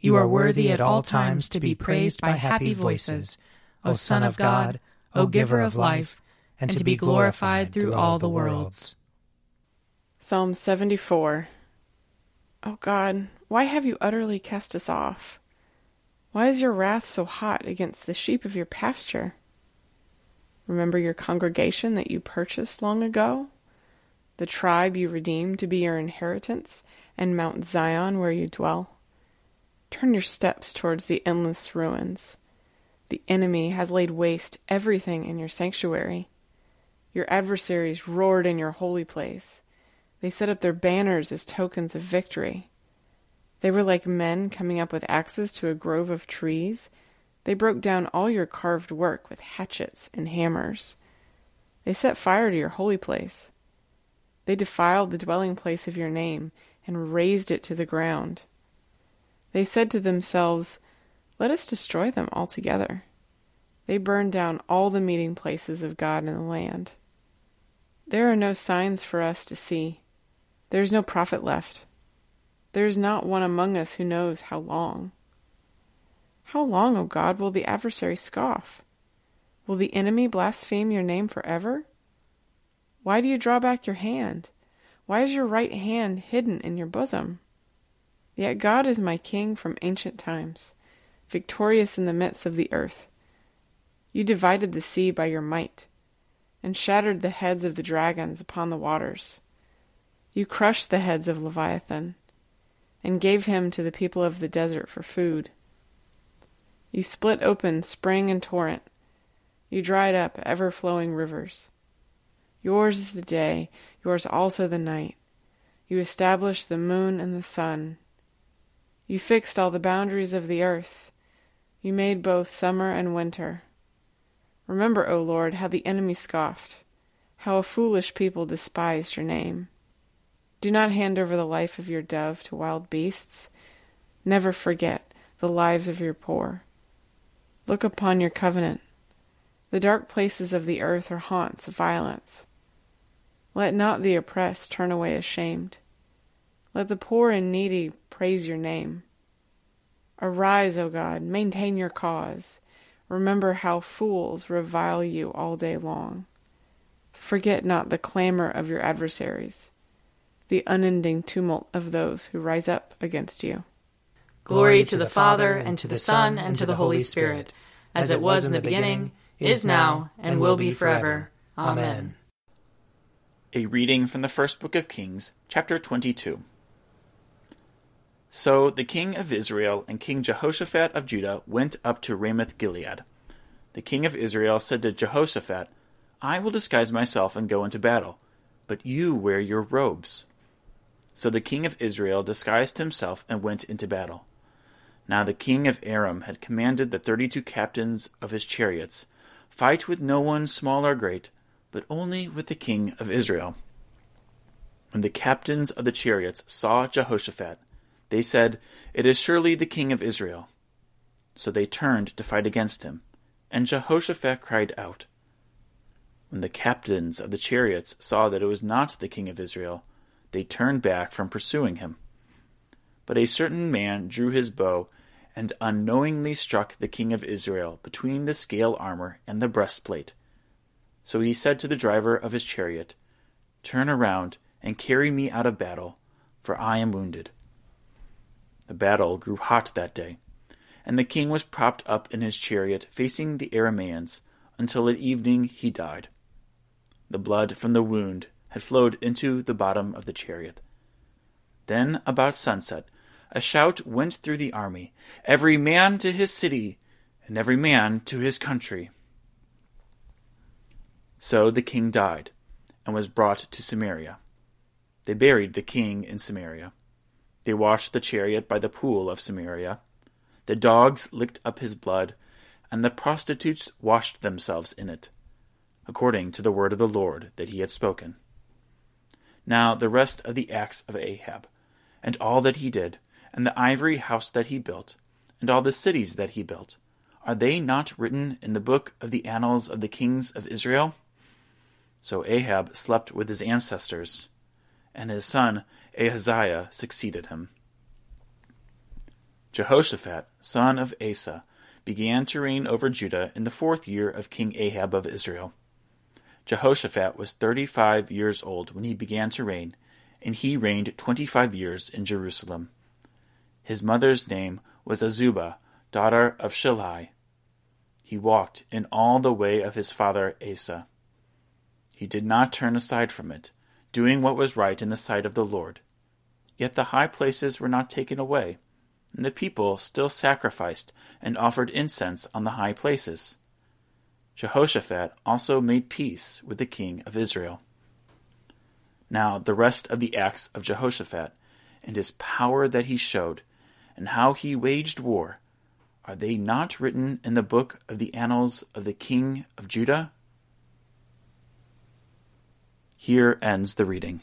You are worthy at all times to be praised by happy voices, O Son of God, O Giver of life, and to be glorified through all the worlds. Psalm 74 O God, why have you utterly cast us off? Why is your wrath so hot against the sheep of your pasture? Remember your congregation that you purchased long ago, the tribe you redeemed to be your inheritance, and Mount Zion where you dwell. Turn your steps towards the endless ruins. The enemy has laid waste everything in your sanctuary. Your adversaries roared in your holy place. They set up their banners as tokens of victory. They were like men coming up with axes to a grove of trees. They broke down all your carved work with hatchets and hammers. They set fire to your holy place. They defiled the dwelling place of your name and razed it to the ground. They said to themselves, Let us destroy them altogether. They burned down all the meeting places of God in the land. There are no signs for us to see. There is no prophet left. There is not one among us who knows how long. How long, O God, will the adversary scoff? Will the enemy blaspheme your name forever? Why do you draw back your hand? Why is your right hand hidden in your bosom? Yet God is my King from ancient times, victorious in the midst of the earth. You divided the sea by your might, and shattered the heads of the dragons upon the waters. You crushed the heads of Leviathan, and gave him to the people of the desert for food. You split open spring and torrent. You dried up ever flowing rivers. Yours is the day, yours also the night. You established the moon and the sun. You fixed all the boundaries of the earth. You made both summer and winter. Remember, O Lord, how the enemy scoffed, how a foolish people despised your name. Do not hand over the life of your dove to wild beasts. Never forget the lives of your poor. Look upon your covenant. The dark places of the earth are haunts of violence. Let not the oppressed turn away ashamed. Let the poor and needy praise your name. Arise, O God, maintain your cause. Remember how fools revile you all day long. Forget not the clamor of your adversaries, the unending tumult of those who rise up against you. Glory to the Father, and to the Son, and to the Holy Spirit, as it was in the beginning, is now, and will be forever. Amen. A reading from the first book of Kings, chapter 22. So the king of Israel and King Jehoshaphat of Judah went up to Ramoth Gilead. The king of Israel said to Jehoshaphat, I will disguise myself and go into battle, but you wear your robes. So the king of Israel disguised himself and went into battle. Now the king of Aram had commanded the thirty two captains of his chariots, Fight with no one small or great, but only with the king of Israel. When the captains of the chariots saw Jehoshaphat, they said, It is surely the king of Israel. So they turned to fight against him. And Jehoshaphat cried out. When the captains of the chariots saw that it was not the king of Israel, they turned back from pursuing him. But a certain man drew his bow and unknowingly struck the king of Israel between the scale armor and the breastplate. So he said to the driver of his chariot, Turn around and carry me out of battle, for I am wounded. The battle grew hot that day, and the king was propped up in his chariot facing the Arameans until at evening he died. The blood from the wound had flowed into the bottom of the chariot. Then, about sunset, a shout went through the army Every man to his city, and every man to his country. So the king died, and was brought to Samaria. They buried the king in Samaria. They washed the chariot by the pool of Samaria. The dogs licked up his blood, and the prostitutes washed themselves in it according to the word of the Lord that he had spoken. Now the rest of the acts of Ahab, and all that he did, and the ivory house that he built, and all the cities that he built, are they not written in the book of the annals of the kings of Israel? So Ahab slept with his ancestors, and his son Ahaziah succeeded him. Jehoshaphat, son of Asa, began to reign over Judah in the fourth year of King Ahab of Israel. Jehoshaphat was thirty five years old when he began to reign, and he reigned twenty five years in Jerusalem. His mother's name was Azubah, daughter of Shilhi. He walked in all the way of his father Asa. He did not turn aside from it, doing what was right in the sight of the Lord. Yet the high places were not taken away, and the people still sacrificed and offered incense on the high places. Jehoshaphat also made peace with the king of Israel. Now, the rest of the acts of Jehoshaphat, and his power that he showed, and how he waged war, are they not written in the book of the annals of the king of Judah? Here ends the reading.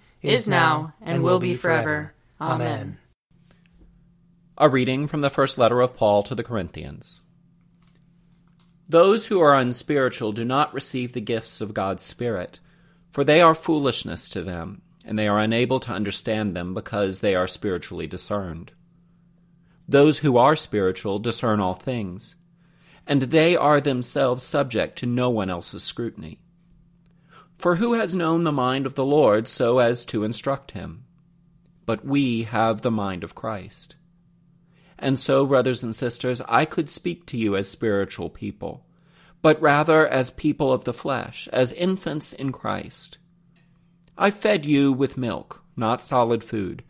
is now, and will be forever. Amen. A reading from the first letter of Paul to the Corinthians. Those who are unspiritual do not receive the gifts of God's Spirit, for they are foolishness to them, and they are unable to understand them because they are spiritually discerned. Those who are spiritual discern all things, and they are themselves subject to no one else's scrutiny. For who has known the mind of the Lord so as to instruct him? But we have the mind of Christ. And so, brothers and sisters, I could speak to you as spiritual people, but rather as people of the flesh, as infants in Christ. I fed you with milk, not solid food,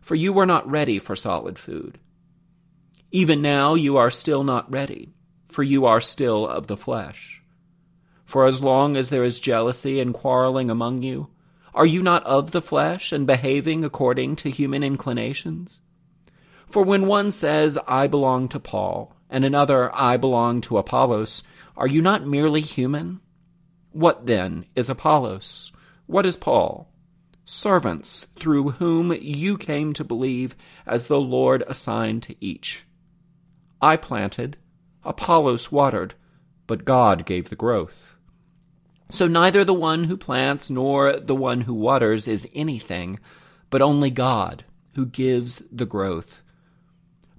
for you were not ready for solid food. Even now you are still not ready, for you are still of the flesh. For as long as there is jealousy and quarreling among you, are you not of the flesh and behaving according to human inclinations? For when one says, I belong to Paul, and another, I belong to Apollos, are you not merely human? What then is Apollos? What is Paul? Servants through whom you came to believe as the Lord assigned to each. I planted, Apollos watered, but God gave the growth. So neither the one who plants nor the one who waters is anything, but only God who gives the growth.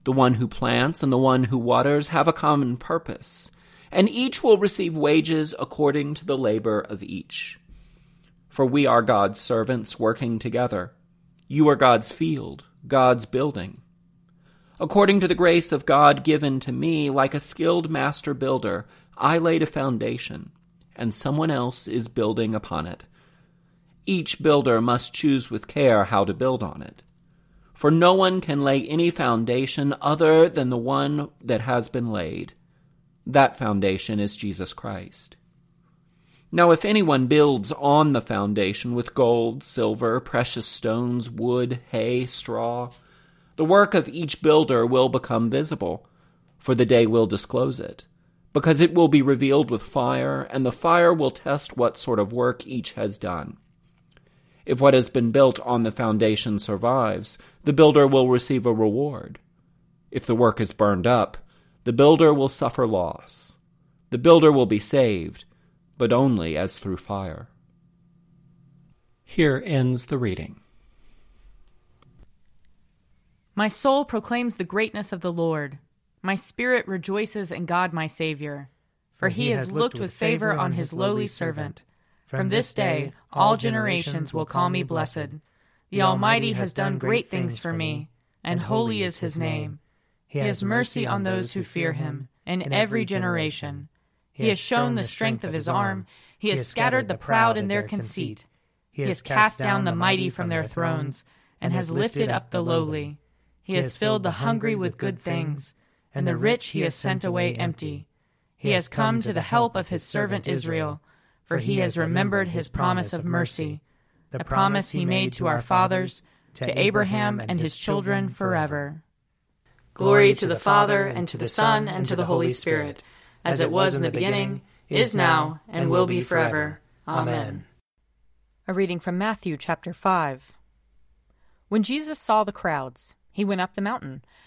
The one who plants and the one who waters have a common purpose, and each will receive wages according to the labor of each. For we are God's servants working together. You are God's field, God's building. According to the grace of God given to me, like a skilled master builder, I laid a foundation, and someone else is building upon it. Each builder must choose with care how to build on it. For no one can lay any foundation other than the one that has been laid. That foundation is Jesus Christ. Now, if anyone builds on the foundation with gold, silver, precious stones, wood, hay, straw, the work of each builder will become visible, for the day will disclose it, because it will be revealed with fire, and the fire will test what sort of work each has done. If what has been built on the foundation survives, the builder will receive a reward. If the work is burned up, the builder will suffer loss. The builder will be saved, but only as through fire. Here ends the reading. My soul proclaims the greatness of the Lord. My spirit rejoices in God my Saviour. For he has looked with favor on his lowly servant. From this day all generations will call me blessed. The Almighty has done great things for me, and holy is his name. He has mercy on those who fear him, in every generation. He has shown the strength of his arm. He has scattered the proud in their conceit. He has cast down the mighty from their thrones, and has lifted up the lowly. He has filled the hungry with good things, and the rich he has sent away empty. He has come to the help of his servant Israel, for he has remembered his promise of mercy, the promise he made to our fathers, to Abraham and his children forever. Glory to the Father, and to the Son, and to the Holy Spirit, as it was in the beginning, is now, and will be forever. Amen. A reading from Matthew chapter 5. When Jesus saw the crowds, he went up the mountain,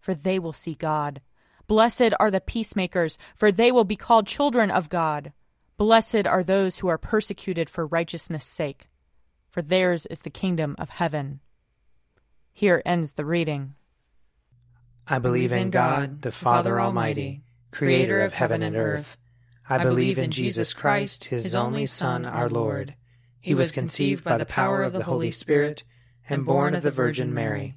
for they will see God. Blessed are the peacemakers, for they will be called children of God. Blessed are those who are persecuted for righteousness' sake, for theirs is the kingdom of heaven. Here ends the reading. I believe in God, the Father Almighty, creator of heaven and earth. I believe in Jesus Christ, his only Son, our Lord. He was conceived by the power of the Holy Spirit and born of the Virgin Mary.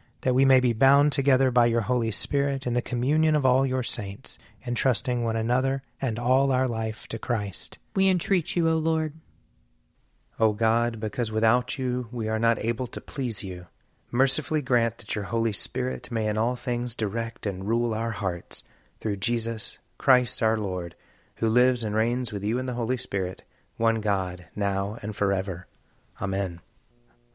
that we may be bound together by your Holy Spirit in the communion of all your saints, entrusting one another and all our life to Christ. We entreat you, O Lord. O God, because without you we are not able to please you, mercifully grant that your Holy Spirit may in all things direct and rule our hearts, through Jesus Christ our Lord, who lives and reigns with you in the Holy Spirit, one God, now and forever. Amen.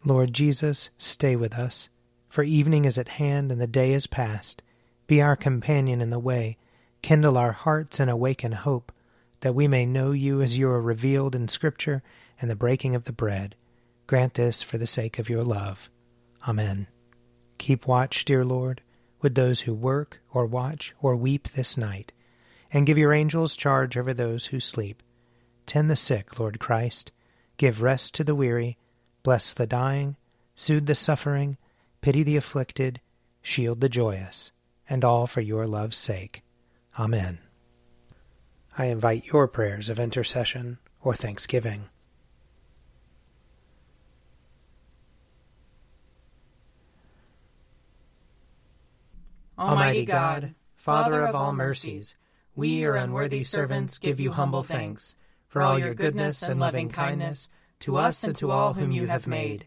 Lord Jesus, stay with us, for evening is at hand and the day is past. Be our companion in the way, kindle our hearts and awaken hope, that we may know you as you are revealed in Scripture and the breaking of the bread. Grant this for the sake of your love. Amen. Keep watch, dear Lord, with those who work or watch or weep this night, and give your angels charge over those who sleep. Tend the sick, Lord Christ. Give rest to the weary. Bless the dying. Soothe the suffering. Pity the afflicted. Shield the joyous. And all for your love's sake. Amen. I invite your prayers of intercession or thanksgiving. Almighty God, Father of all mercies, we, your unworthy servants, give you humble thanks for all your goodness and loving kindness to us and to all whom you have made.